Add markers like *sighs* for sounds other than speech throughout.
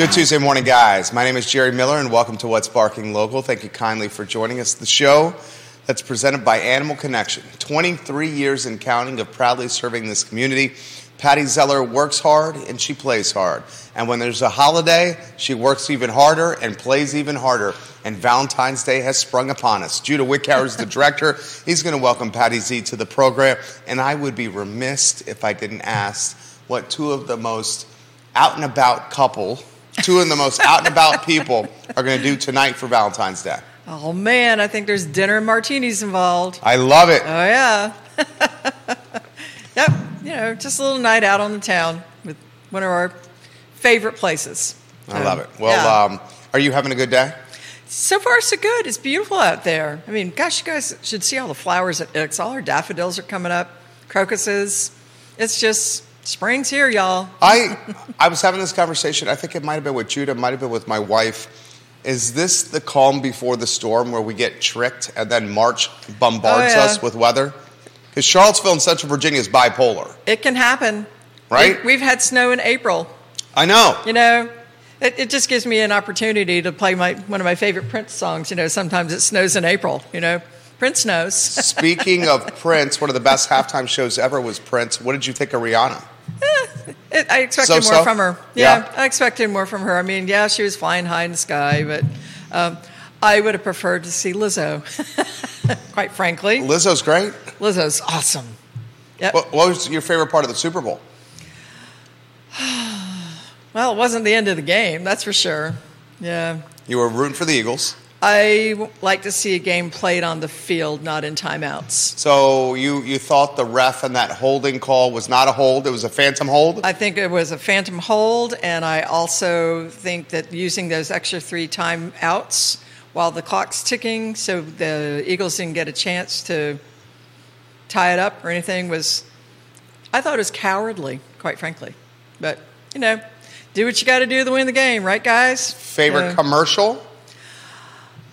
Good Tuesday morning, guys. My name is Jerry Miller, and welcome to What's Barking Local. Thank you kindly for joining us. The show that's presented by Animal Connection. 23 years and counting of proudly serving this community. Pattie Zeller works hard and she plays hard. And when there's a holiday, she works even harder and plays even harder. And Valentine's Day has sprung upon us. Judah Wickhauer is the *laughs* director. He's going to welcome Pattie Z to the program. And I would be remiss if I didn't ask what two of the most out and about couple two of the most out and about people are going to do tonight for Valentine's Day. Oh man, I think there's dinner and martinis involved. I love it. Oh yeah. *laughs* yep, you know, just a little night out on the town with one of our favorite places. I love it. Well, yeah. um, are you having a good day? So far, so good. It's beautiful out there. I mean, gosh, you guys should see all the flowers at Ix. All our daffodils are coming up, crocuses. It's just Spring's here, y'all. I I was having this conversation. I think it might have been with Judah, might have been with my wife. Is this the calm before the storm where we get tricked and then March bombards oh, yeah. us with weather? Because Charlottesville and Central Virginia is bipolar. It can happen. Right? We, have had snow in April. I know. You know, it, it, just gives me an opportunity to play my one of my favorite Prince songs. You know, sometimes it snows in April, you know. Prince knows. Speaking of *laughs* Prince, one of the best halftime shows ever was Prince. What did you think of Rihanna? Eh, I expected so, more so? from her. Yeah, yeah, I expected more from her. I mean, yeah, she was flying high in the sky, but um, I would have preferred to see Lizzo, *laughs* quite frankly. Lizzo's great. Lizzo's awesome. Yep. What, what was your favorite part of the Super Bowl? *sighs* well, it wasn't the end of the game, that's for sure. Yeah. You were rooting for the Eagles. I like to see a game played on the field, not in timeouts. So you, you thought the ref and that holding call was not a hold, it was a phantom hold? I think it was a phantom hold, and I also think that using those extra three timeouts while the clock's ticking so the Eagles didn't get a chance to tie it up or anything was, I thought it was cowardly, quite frankly. But, you know, do what you got to do to win the game, right, guys? Favorite commercial?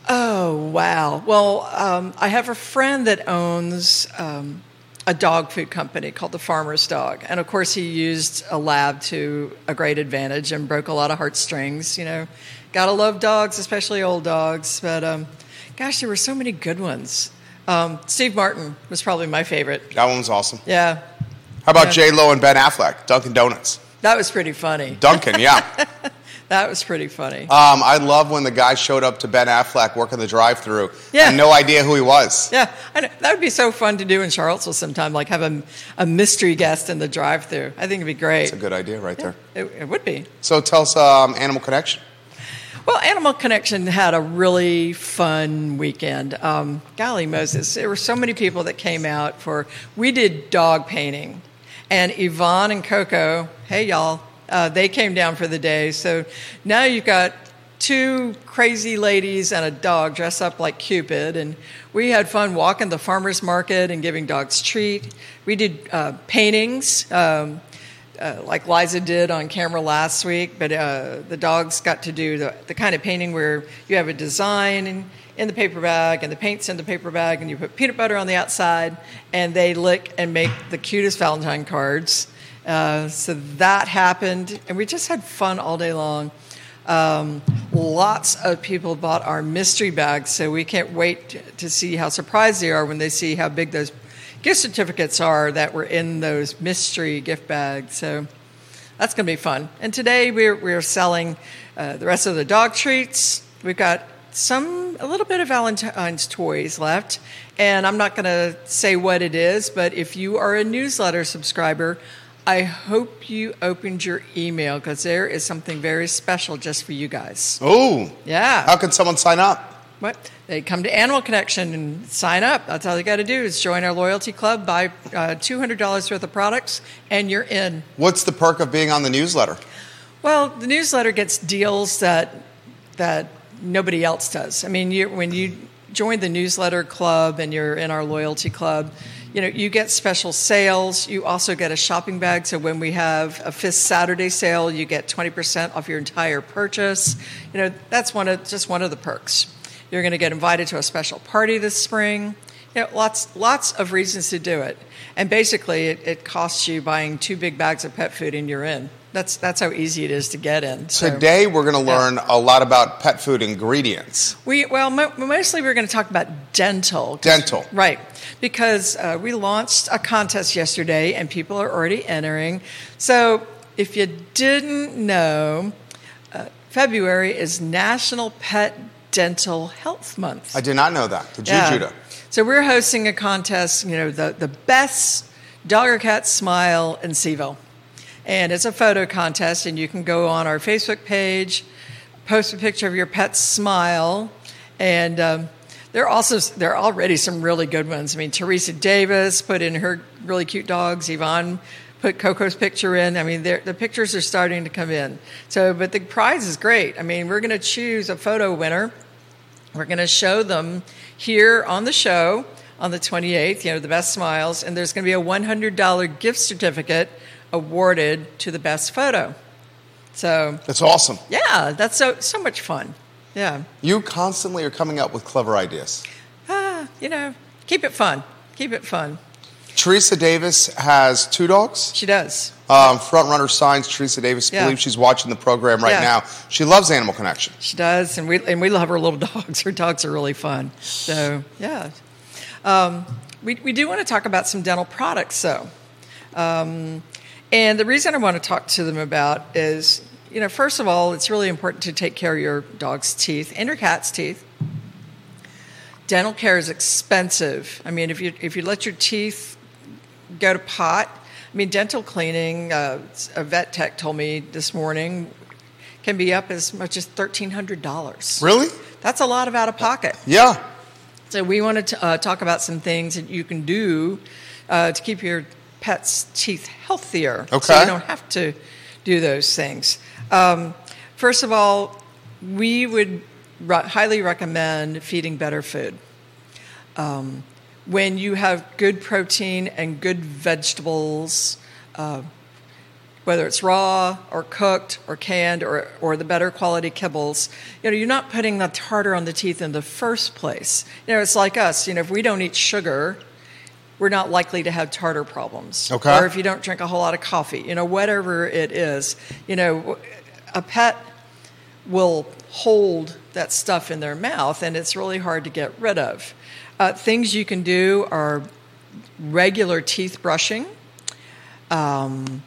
Oh, wow. Well, um, I have a friend that owns um, a dog food company called the Farmer's Dog. And of course, he used a lab to a great advantage and broke a lot of heartstrings. You know, gotta love dogs, especially old dogs. But um, gosh, there were so many good ones. Um, Steve Martin was probably my favorite. That one was awesome. Yeah. How about yeah. J Lo and Ben Affleck, Dunkin' Donuts? That was pretty funny. Dunkin', yeah. *laughs* That was pretty funny. Um, I love when the guy showed up to Ben Affleck working the drive-through yeah. and no idea who he was. Yeah, that would be so fun to do in Charlottesville sometime. Like have a, a mystery guest in the drive-through. I think it'd be great. It's a good idea, right yeah, there. It, it, would be. So tell us, um, Animal Connection. Well, Animal Connection had a really fun weekend. Um, golly Moses, there were so many people that came out for. We did dog painting, and Yvonne and Coco. Hey, y'all uh, they came down for the day. So now you've got two crazy ladies and a dog dressed up like Cupid. And we had fun walking the farmer's market and giving dogs treat. We did uh, paintings. Um, uh, like Liza did on camera last week, but uh, the dogs got to do the, the, kind of painting where you have a design in, in, the paper bag and the paint's in the paper bag and you put peanut butter on the outside and they lick and make the cutest Valentine cards. Uh, so that happened, and we just had fun all day long. Um, lots of people bought our mystery bags, so we can't wait to see how surprised they are when they see how big those gift certificates are that were in those mystery gift bags. So that's going to be fun. And today we're, we're selling uh, the rest of the dog treats. We've got some a little bit of Valentine's toys left, and I'm not going to say what it is, but if you are a newsletter subscriber, I hope you opened your email because there is something very special just for you guys. Oh, yeah. How can someone sign up? What? They come to Animal Connection and sign up. That's all they got to do is join our loyalty club, buy uh, $200 worth of products, and you're in. What's the perk of being on the newsletter? Well, the newsletter gets deals that that nobody else does. I mean, you, when you join the newsletter club and you're in our loyalty club, you know, you get special sales. You also get a shopping bag. So when we have a fifth Saturday sale, you get 20% off your entire purchase. You know, that's one of just one of the perks. You're going to get invited to a special party this spring. You know, lots lots of reasons to do it. And basically, it, it costs you buying two big bags of pet food and you're in. That's that's how easy it is to get in. So, Today, we're going to Yeah. learn a lot about pet food ingredients. we well mo- mostly we're going to talk about dental. Dental. Right, because uh, we launched a contest yesterday and people are already entering. So if you didn't know, uh, February is National Pet Dental Health Month. I did not know that. Did you, Yeah. Judah? So we're hosting a contest, you know, the, the best dog or cat smile in CVille. And it's a photo contest, and you can go on our Facebook page, post a picture of your pet's smile, and um, there are also there are already some really good ones. I mean, Teresa Davis put in her really cute dogs. Yvonne put Coco's picture in. I mean, the pictures are starting to come in. So, but the prize is great. I mean, we're going to choose a photo winner. We're going to show them here on the show on the 28th, you know, the best smiles, and there's going to be a $100 gift certificate awarded to the best photo. So, That's awesome. yeah, that's so so much fun. Yeah. You constantly are coming up with clever ideas. Ah, you know, keep it fun. Keep it fun. Teresa Davis has two dogs. She does. Um, front runner signs. Teresa Davis Yeah. believes she's watching the program right Yeah. now. She loves Animal Connection. She does, and we and we love her little *laughs* dogs. Her dogs are really fun. So yeah, um, we we do want to talk about some dental products, though. Um, and the reason I want to talk to them about is, you know, first of all, it's really important to take care of your dog's teeth and your cat's teeth. Dental care is expensive. I mean, if you if you let your teeth go to pot, I mean, dental cleaning. Uh, a vet tech told me this morning can be up as much as thirteen hundred dollars. Really? That's a lot of out of pocket. Yeah. So we wanted to uh, talk about some things that you can do uh, to keep your pet's teeth healthier. So Okay. you don't have to do those things. Um, first of all, we would re- highly recommend feeding better food. Um, when you have good protein and good vegetables, uh, whether it's raw or cooked or canned or, or the better quality kibbles, you know, you're not putting the tartar on the teeth in the first place. You know, it's like us, you know, if we don't eat sugar, we're not likely to have tartar problems. Okay. Or if you don't drink a whole lot of coffee, you know, whatever it is, you know, a pet will hold that stuff in their mouth and it's really hard to get rid of. Uh, things you can do are regular teeth brushing, um,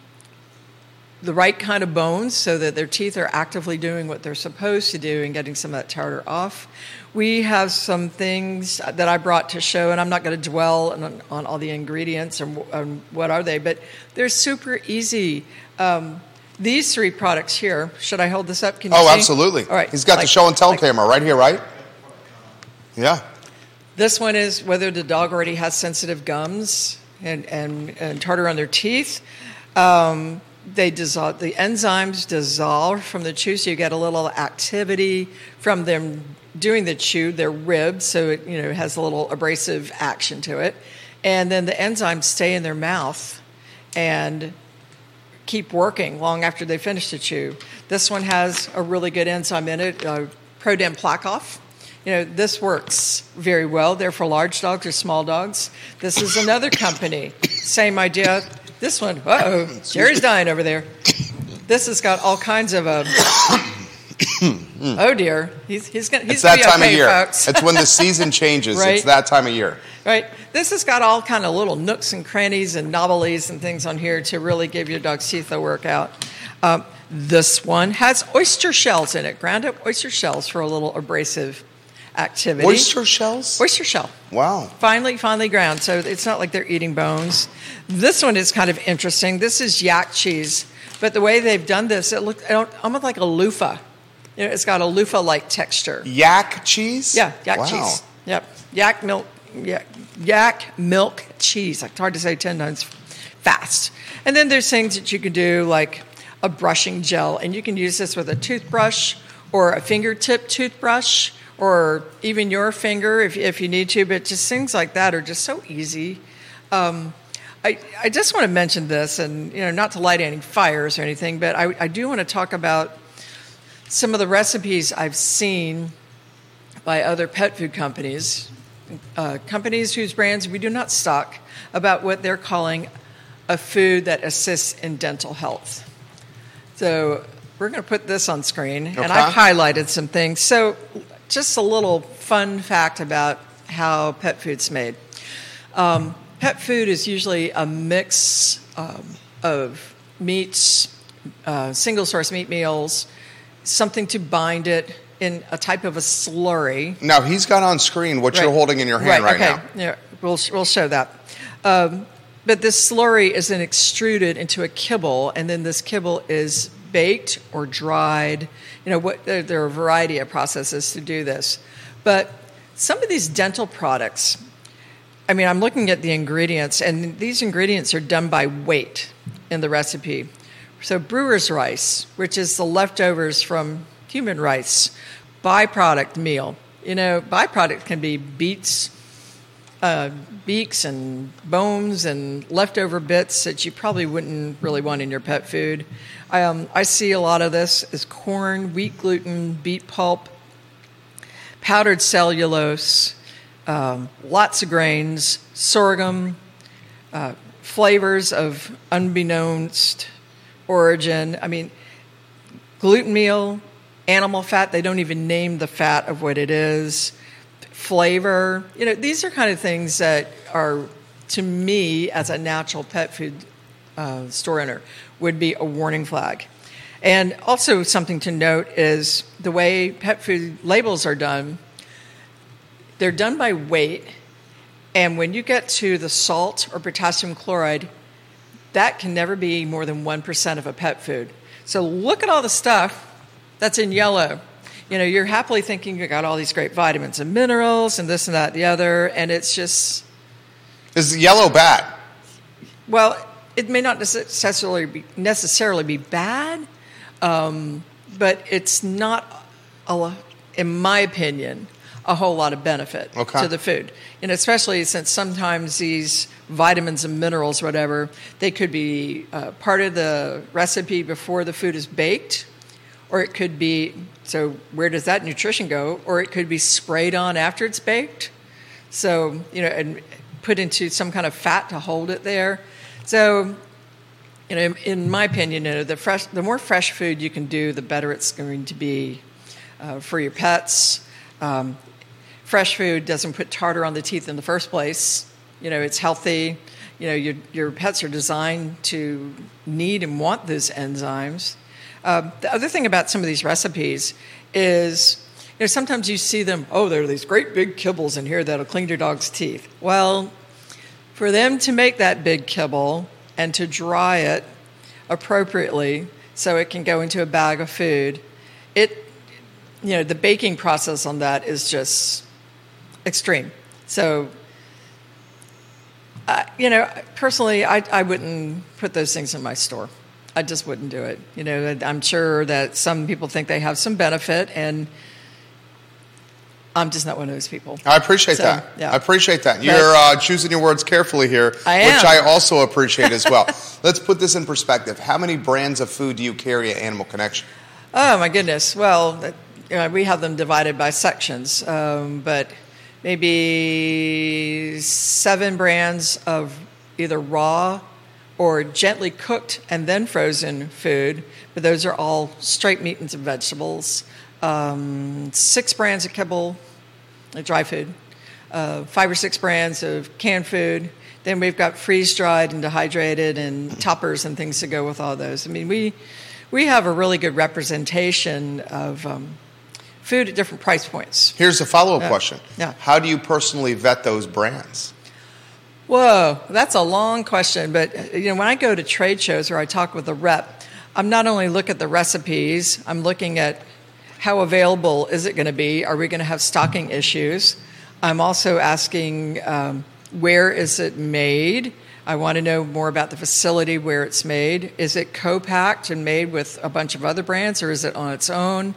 the right kind of bones so that their teeth are actively doing what they're supposed to do and getting some of that tartar off. We have some things that I brought to show, and I'm not going to dwell on, on all the ingredients and, and what are they, but they're super easy. Um, these three products here, should I hold this up? Can you Oh, see? absolutely. All right. He's got the show and tell like- camera right here, right? Yeah. This one is whether the dog already has sensitive gums and, and, and tartar on their teeth. Um, they dissolve, the enzymes dissolve from the chew, so you get a little activity from them doing the chew, their ribs, so it you know has a little abrasive action to it. And then the enzymes stay in their mouth and keep working long after they finish the chew. This one has a really good enzyme in it, uh, ProDen PlaqueOff. You know, this works very well. They're for large dogs or small dogs. This is another company. Same idea. This one, uh oh, Jerry's dying over there. This has got all kinds of. Uh, *coughs* oh dear, he's he's gonna he's It's that time okay, of year. folks. it's when the season *laughs* changes. It's that time of year. Right. This has got all kind of little nooks and crannies and novelties and things on here to really give your dog's teeth a workout. Um, this one has oyster shells in it, ground up oyster shells for a little abrasive activity. Oyster shells? Oyster shell. Wow. Finely, finely ground, so it's not like they're eating bones. This one is kind of interesting. This is yak cheese, but the way they've done this, it looks almost like a loofah. You know, it's got a loofah-like texture. Yak cheese? Yeah, yak wow. cheese. Yep, yak milk, yak, yak milk cheese. It's hard to say ten times fast. And then there's things that you can do like a brushing gel, and you can use this with a toothbrush or a fingertip toothbrush or even your finger if, if you need to. But just things like that are just so easy. Um, I, I just want to mention this, and you know, not to light any fires or anything, but I, I do want to talk about some of the recipes I've seen by other pet food companies, uh, companies whose brands we do not stock, about what they're calling a food that assists in dental health. So we're going to put this on screen, Okay. and I've highlighted some things. So just a little fun fact about how pet food's made. Um, pet food is usually a mix um, of meats, uh, single source meat meals, something to bind it in a type of a slurry. Now he's got on screen what you're holding in your hand right, okay. now. Yeah, we'll we'll show that. Um, but this slurry is then extruded into a kibble, and then this kibble is baked or dried. You know, what there, there are a variety of processes to do this, but some of these dental products. I mean, I'm looking at the ingredients, and these ingredients are done by weight in the recipe. So, brewer's rice, which is the leftovers from human rice, byproduct meal. You know, byproduct can be beets, uh, beaks, and bones, and leftover bits that you probably wouldn't really want in your pet food. Um, I see a lot of this as corn, wheat gluten, beet pulp, powdered cellulose, um, lots of grains, sorghum, uh, flavors of unbeknownst origin. I mean, gluten meal, animal fat, they don't even name the fat of what it is, flavor. You know, these are kind of things that are, to me, as a natural pet food uh, store owner, would be a warning flag. And also, something to note is the way pet food labels are done, they're done by weight. And when you get to the salt or potassium chloride, that can never be more than 1% of a pet food. So look at all the stuff that's in yellow. You know, you're happily thinking you got all these great vitamins and minerals and this and that and the other, and it's just, Is yellow bad? well, it may not necessarily be, necessarily be bad, um, but it's not, a, in my opinion, a whole lot of benefit Okay. to the food. And especially since sometimes these vitamins and minerals, whatever, they could be uh, part of the recipe before the food is baked, or it could be, so where does that nutrition go? Or it could be sprayed on after it's baked. So, you know, and put into some kind of fat to hold it there. So, you know, in my opinion, you know, the fresh, the more fresh food you can do, the better it's going to be uh, for your pets. Um, fresh food doesn't put tartar on the teeth in the first place. You know, it's healthy. You know, your your pets are designed to need and want those enzymes. Um, the other thing about some of these recipes is, you know, sometimes you see them. Oh, there are these great big kibbles in here that'll clean your dog's teeth. Well, for them to make that big kibble and to dry it appropriately so it can go into a bag of food, it, you know, the baking process on that is just extreme. So, uh, you know, personally, I, I wouldn't put those things in my store. I just wouldn't do it. You know, I'm sure that some people think they have some benefit, and I'm just not one of those people. I appreciate So, that. yeah. I appreciate that. You're uh, choosing your words carefully here, I which. I also appreciate as well. *laughs* Let's put this in perspective. How many brands of food do you carry at Animal Connection? Oh my goodness! Well, you know, we have them divided by sections, um, but maybe seven brands of either raw or gently cooked and then frozen food. But those are all straight meat and vegetables. Um, six brands of kibble, dry food. Uh, five or six brands of canned food. Then we've got freeze dried and dehydrated and toppers and things to go with all those. I mean, we we have a really good representation of um, food at different price points. Here's a follow up Yeah. question. Yeah. How do you personally vet those brands? Whoa, that's a long question. But you know, when I go to trade shows or I talk with a rep, I'm not only look at the recipes, I'm looking at how available is it going to be. Are we going to have stocking issues? I'm also asking um, where is it made. I want to know more about the facility where it's made. Is it co-packed and made with a bunch of other brands, or is it on its own?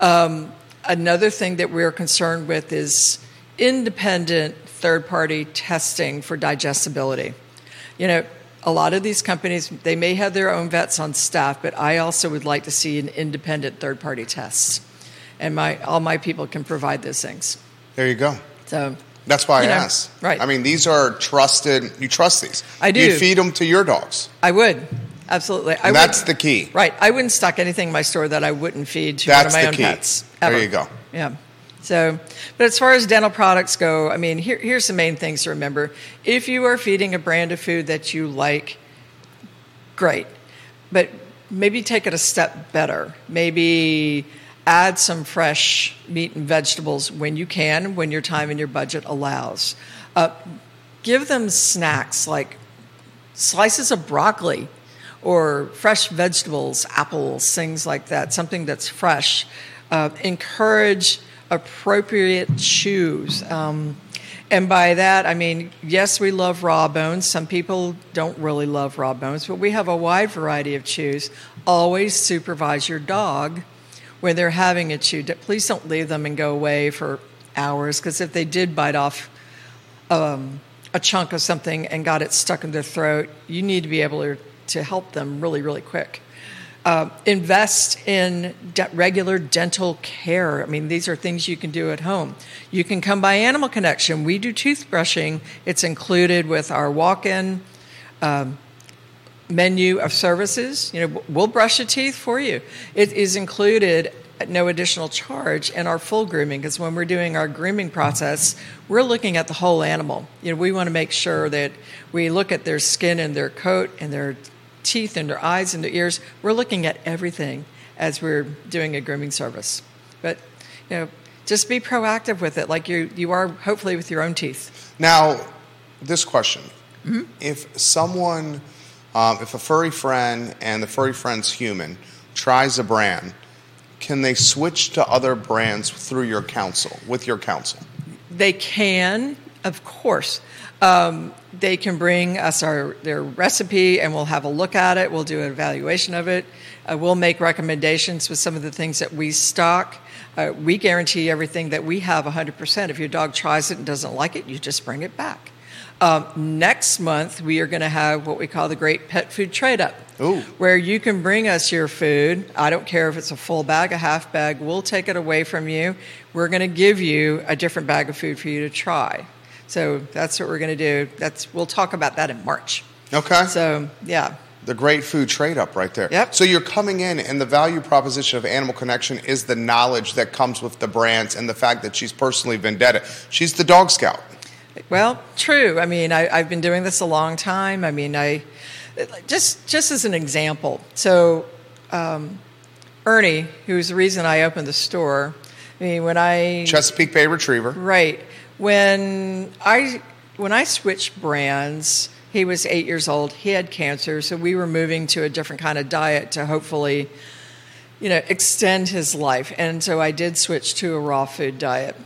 Um, another thing that we're concerned with is independent third party testing for digestibility. You know, a lot of these companies, they may have their own vets on staff, but I also would like to see an independent third party test. And my, all my people can provide those things. There you go. So, That's why I know, asked. right. I mean, these are trusted. You trust these. I do. You feed them to your dogs. I would. absolutely. I And that's the key. right. I wouldn't stock anything in my store that I wouldn't feed to That's one of my key. own pets. There you go. Yeah. So, but as far as dental products go, I mean, here, here's the main things to remember. If you are feeding a brand of food that you like, great. But maybe take it a step better. Maybe add some fresh meat and vegetables when you can, when your time and your budget allows. Uh, give them snacks like slices of broccoli or fresh vegetables, apples, things like that, something that's fresh. Uh, encourage appropriate chews. Um, and by that, I mean, yes, we love raw bones. Some people don't really love raw bones, but we have a wide variety of chews. Always supervise your dog when they're having a chew. Please don't leave them and go away for hours, because if they did bite off um, a chunk of something and got it stuck in their throat, you need to be able to, to help them really, really quick. Uh, invest in de- regular dental care. I mean, these are things you can do at home. You can come by Animal Connection. We do toothbrushing, it's included with our walk in menu of services. You know, we'll brush your teeth for you. It is included at no additional charge in our full grooming because when we're doing our grooming process, we're looking at the whole animal. You know, we want to make sure that we look at their skin and their coat and their teeth and their eyes and their ears. We're looking at everything as we're doing a grooming service. But you know, just be proactive with it, like you you are hopefully with your own teeth. Now, this question: Mm-hmm. If someone, um, if a furry friend and the furry friend's human tries a brand, can they switch to other brands through your counsel? With your counsel? They can, of course. Um, they can bring us our their recipe, and we'll have a look at it. We'll do an evaluation of it. Uh, we'll make recommendations with some of the things that we stock. Uh, we guarantee everything that we have 100%. If your dog tries it and doesn't like it, you just bring it back. Um, next month, we are going to have what we call the Great Pet Food Trade Up, Ooh. where you can bring us your food. I don't care if it's a full bag, a half bag, we'll take it away from you. We're going to give you a different bag of food for you to try. So that's what we're going to do. That's we'll talk about that in March. Okay. So yeah, The great food trade up right there. Yep. So you're coming in, and the value proposition of Animal Connection is the knowledge that comes with the brands and the fact that she's personally vendetta. She's the dog scout. Well, true. I mean, I, I've been doing this a long time. I mean, I just just as an example. So, um, Ernie, who's the reason I opened the store. I mean, when I Chesapeake Bay Retriever. right when I when I switched brands, he was eight years old. He had cancer, so we were moving to a different kind of diet to hopefully, you know, extend his life. And so I did switch to a raw food diet.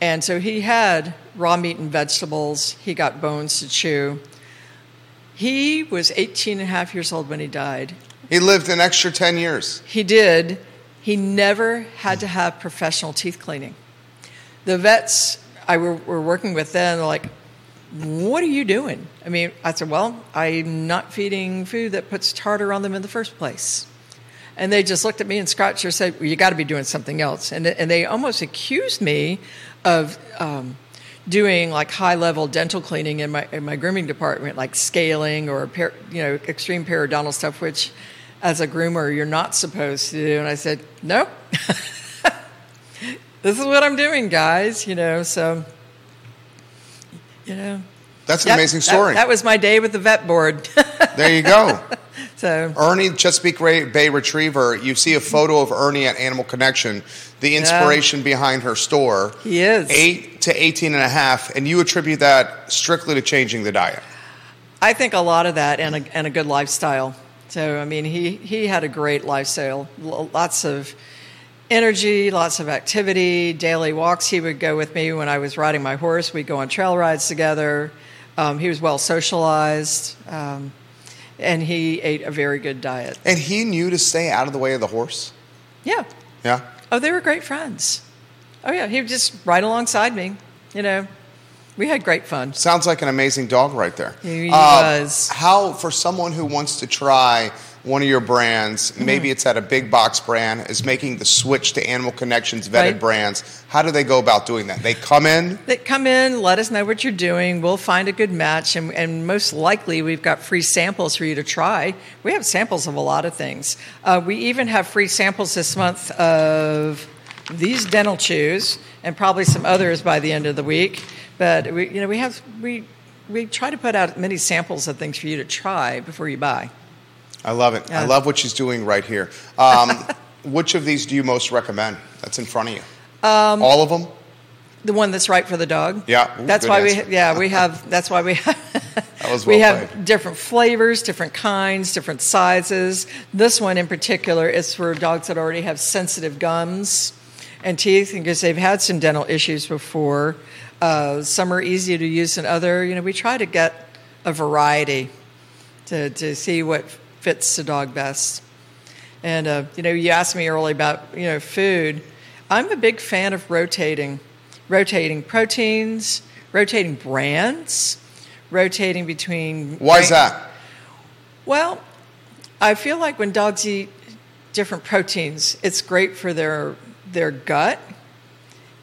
And so he had raw meat and vegetables. He got bones to chew. He was 18 and a half years old when he died. He lived an extra 10 years. He did. He never had to have professional teeth cleaning. The vets I were, were working with then, like, what are you doing? I mean, I said, well, I'm not feeding food that puts tartar on them in the first place. And they just looked at me and scratched their said, well, you got to be doing something else. And, and they almost accused me of um, doing like high level dental cleaning in my, in my grooming department, like scaling or, you know, extreme periodontal stuff, which as a groomer, you're not supposed to do. And I said, nope. *laughs* this is what I'm doing, guys, you know, so, you know. That's an Yep, amazing story. That, was my day with the vet board. *laughs* there you go. so, Ernie, Chesapeake Bay Retriever. You see a photo of Ernie at Animal Connection, the inspiration behind her store. he is. Eight to 18 and a half, and you attribute that strictly to changing the diet. I think a lot of that and a, and a good lifestyle. So, I mean, he, he had a great lifestyle, lots of energy, lots of activity, daily walks. He would go with me when I was riding my horse. We'd go on trail rides together. Um, he was well socialized, um, and he ate a very good diet. And he knew to stay out of the way of the horse. Yeah. Yeah. Oh, they were great friends. Oh, yeah. He would just ride alongside me. You know, we had great fun. Sounds like an amazing dog right there. He Uh, was. How, for someone who wants to try one of your brands, Mm-hmm. maybe it's at a big box brand, is making the switch to Animal Connections vetted Right. brands, how do they go about doing that? They come in, They come in, let us know what you're doing. We'll find a good match, and, and most likely we've got free samples for you to try. We have samples of a lot of things. Uh, we even have free samples this month of these dental chews, and probably some others by the end of the week. But we, you know, we have we we try to put out many samples of things for you to try before you buy. I love it. I love what she's doing right here. Um, *laughs* which of these do you most recommend that's in front of you? Um, All of them? The one that's right for the dog. Yeah. Ooh, that's why answer. we yeah we have *laughs* that's why we have That was *laughs* we have played. different flavors, different kinds, different sizes. This one in particular is for dogs that already have sensitive gums and teeth because they've had some dental issues before. Uh, some are easier to use than other. You know, we try to get a variety to to see what fits the dog best. And uh, you know, you asked me earlier about you know food. I'm a big fan of rotating, rotating proteins, rotating brands, rotating between. Why is that? Well, I feel like when dogs eat different proteins, it's great for their their gut,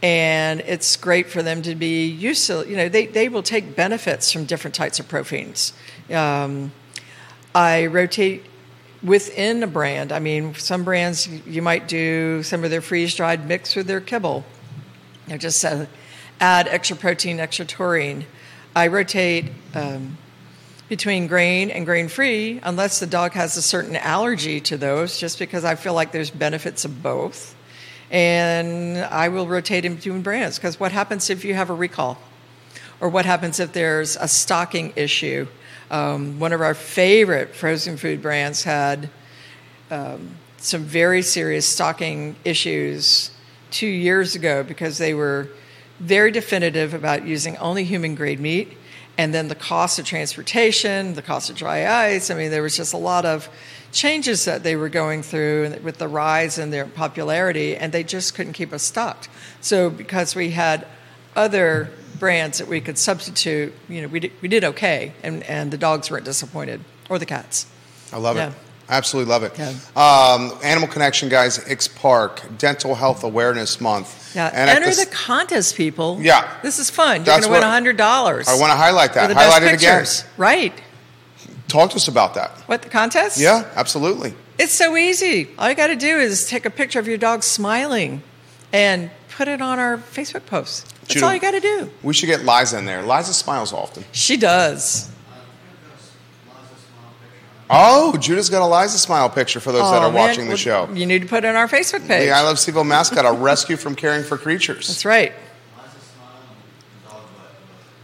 and it's great for them to be useful. You know, they they will take benefits from different types of proteins. Um, I rotate within a brand. I mean, some brands you might do some of their freeze dried mixed with their kibble. You know, just uh, add extra protein, extra taurine. I rotate um, between grain and grain free unless the dog has a certain allergy to those, just because I feel like there's benefits of both. And I will rotate in between brands because what happens if you have a recall? Or what happens if there's a stocking issue? Um, one of our favorite frozen food brands had um, some very serious stocking issues two years ago because they were very definitive about using only human grade meat and then the cost of transportation, the cost of dry ice. I mean, there was just a lot of changes that they were going through with the rise in their popularity, and they just couldn't keep us stocked. So, because we had other brands that we could substitute, you know, we did, we did okay, and, and the dogs weren't disappointed, or the cats. I love Yeah. it. Absolutely love it. Yeah. Um, Animal Connection, guys, X Park, Dental Health Awareness Month. Yeah, And enter the the contest, people. Yeah. this is fun. You're going to win what- hundred dollars. I want to highlight that. Highlight it again. Right. Talk to us about that. What the contest? Yeah, absolutely. It's so easy. All you got to do is take a picture of your dog smiling, and put it on our Facebook post. That's Judah, all you got to do. We should get Liza in there. Liza smiles often. She does. Oh, Judah's got a Liza smile picture for those that Oh, are man. watching the Well, show. You need to put it on our Facebook page. The I Love Steve mascot, a *laughs* rescue from caring for creatures. That's right.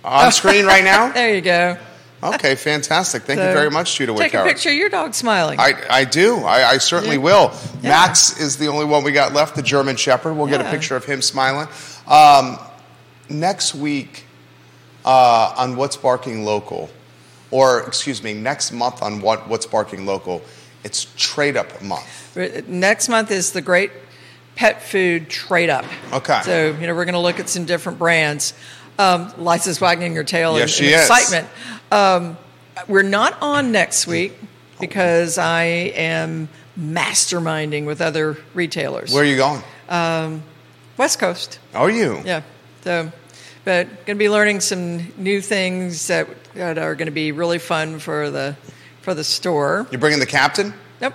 On screen right now? *laughs* There you go. Okay, fantastic. Thank you very much, Judah Take a picture of your dog smiling. I, I do. I, I certainly Yeah. will. Yeah. Max is the only one we got left, the German Shepherd. We'll get a picture of him smiling. Um, next week uh, on What's Barking Local, or excuse me, next month on what, What's Barking Local, it's Trade Up Month. Next month is the great pet food trade up. Okay. So, you know, we're going to look at some different brands. Um, Liza's wagging her tail in, Yes, she in is. excitement. Um, we're not on next week because I am masterminding with other retailers. Where are you going? West Coast. Are you? Yeah. So, but going to be learning some new things that, that are going to be really fun for the for the store. You're bringing the captain? Nope.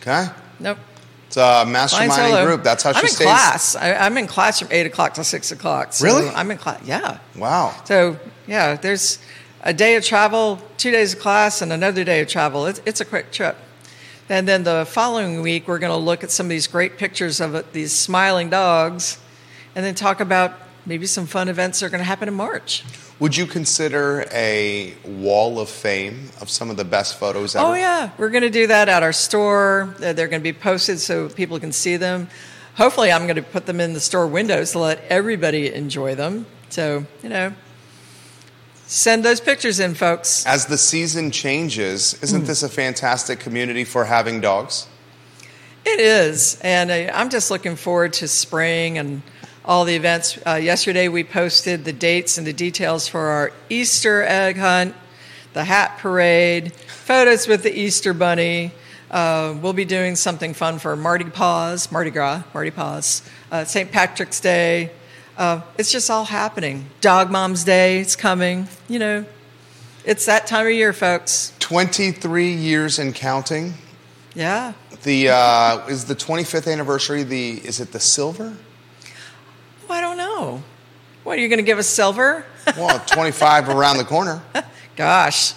Okay. Nope. It's a masterminding group. That's how I'm she in stays. class. I, I'm in class from eight o'clock to six o'clock. So Really? I'm in class. Yeah. Wow. So yeah, there's a day of travel, two days of class, and another day of travel. It's, it's a quick trip. And then the following week, we're going to look at some of these great pictures of these smiling dogs, and then talk about maybe some fun events are going to happen in March. Would you consider a wall of fame of some of the best photos ever? Oh yeah, we're going to do that at our store. They're going to be posted so people can see them. Hopefully, I'm going to put them in the store windows to let everybody enjoy them. So you know, send those pictures in, folks. As the season changes, isn't this a fantastic community for having dogs? It is, and uh, I'm just looking forward to spring and all the events. Uh, yesterday, we posted the dates and the details for our Easter egg hunt, the hat parade, photos with the Easter bunny. Uh, we'll be doing something fun for Mardi Paws, Mardi Gras, Mardi Paws, uh, St. Patrick's Day. Uh, it's just all happening. Dog Mom's Day is coming. You know, it's that time of year, folks. 23 years and counting. Yeah. The uh, is the 25th anniversary. The is it the silver? Well, I don't know. What are you going to give us silver? *laughs* Well, 25 around the corner. Gosh,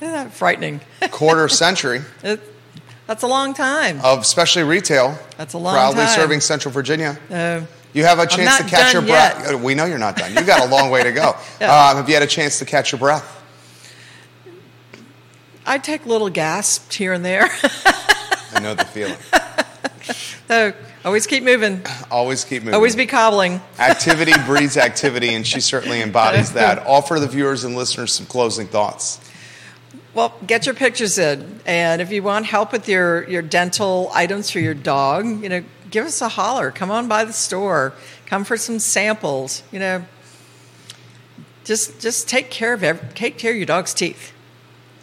isn't that frightening? Quarter *laughs* century It, that's a long time. of especially retail. That's a long time. proudly time. serving Central Virginia. Uh, You have a chance to catch your breath. yet. Uh, We know you're not done. You've got a long way to go. *laughs* Yeah. um, have you had a chance to catch your breath? I take little gasps here and there. I know the feeling. so always keep moving. Always keep moving. Always be cobbling. activity *laughs* breeds activity, and she certainly embodies that. Offer the viewers and listeners some closing thoughts. Well, get your pictures in, and if you want help with your your dental items for your dog, you know, give us a holler. Come on by the store. Come for some samples. You know, just just take care of every, take care of your dog's teeth.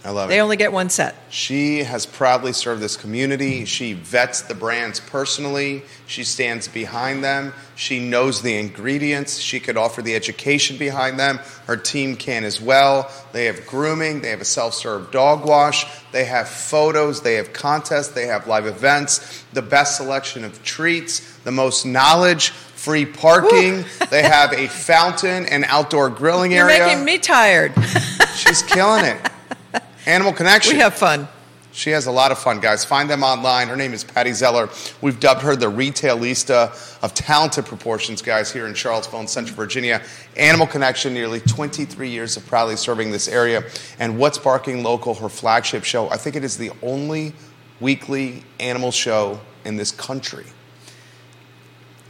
I love They it. They only get one set. She has proudly served this community. She vets the brands personally. She stands behind them. She knows the ingredients. She could offer the education behind them. Her team can as well. They have grooming. They have a self serve dog wash. They have photos. They have contests. They have live events. The best selection of treats. The most knowledge. Free parking. they have a fountain and outdoor grilling area. You're making me tired. She's killing it. *laughs* Animal Connection. we have fun. She has a lot of fun, guys. Find them online. Her name is Pattie Zeller. We've dubbed her the retailista of talented proportions, guys, here in Charlottesville and Central Virginia. Animal Connection, nearly 23 years of proudly serving this area. And What's Barking Local, her flagship show. I think it is the only weekly animal show in this country.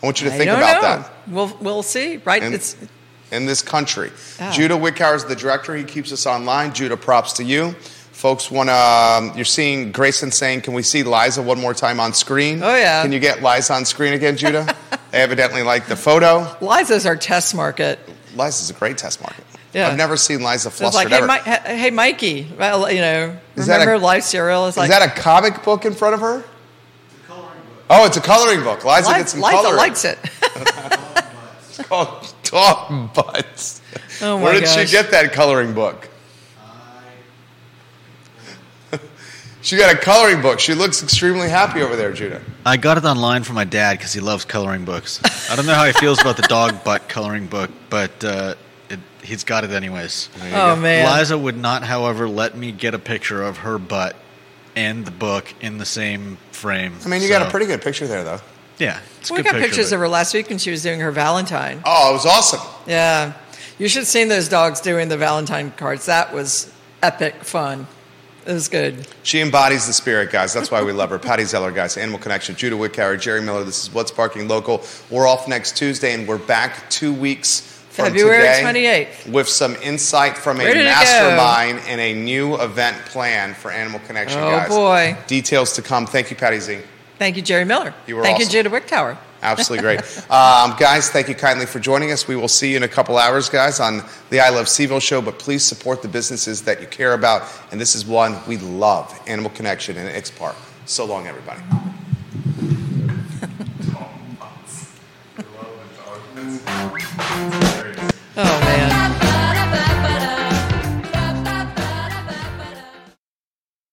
I want you to I think about know. that. We'll we'll see. Right? And- it's in this country. Ah. Judah Wickower is the director. He keeps us online. Judah, props to you. Folks want to, um, you're seeing Grayson saying, can we see Liza one more time on screen? Oh, yeah. Can you get Liza on screen again, Judah? *laughs* they evidently like the photo. Liza's our test market. Liza's a great test market. Yeah. I've never seen Liza So it's flustered like, hey, ever. Mi- hey, hey, Mikey. Well, you know, Is that remember a- Life Cereal? It's is like that a comic book in front of her? Oh, it's a coloring book. Liza Liza, gets some color. Liza coloring. likes it. *laughs* *laughs* It's called Dog Butts. Oh, my Where did gosh. she get that coloring book? She got a coloring book. She looks extremely happy over there, Judah. I got it online from my dad because he loves coloring books. I don't know how he feels about the dog butt coloring book, but uh, it, he's got it anyways. oh man. Liza would not, however, let me get a picture of her butt and the book in the same frame. I mean, you got a So, pretty good picture there, though. Yeah. It's a we got picture pictures but- of her last week when she was doing her Valentine. Oh, it was awesome. Yeah. You should have seen those dogs doing the Valentine cards. That was epic fun. It was good. She embodies the spirit, guys. That's why we love her. Pattie Zeller, guys. Animal Connection. Judah Wickower, Jerry Miller. This is What's Barking Local. We're off next Tuesday, and we're back two weeks from February today 28th. with some insight from a Ready to go. mastermind and a new event plan for Animal Connection, Oh, guys. boy. Details to come. Thank you, Pattie Z. Thank you, Jerry Miller. You were Thank awesome. you, Judah Wicktower. Absolutely great. *laughs* Um, guys, thank you kindly for joining us. We will see you in a couple hours, guys, on the I Love CVille show. But please support the businesses that you care about. And this is one we love Animal Connection and X Park. So long, everybody. The dog.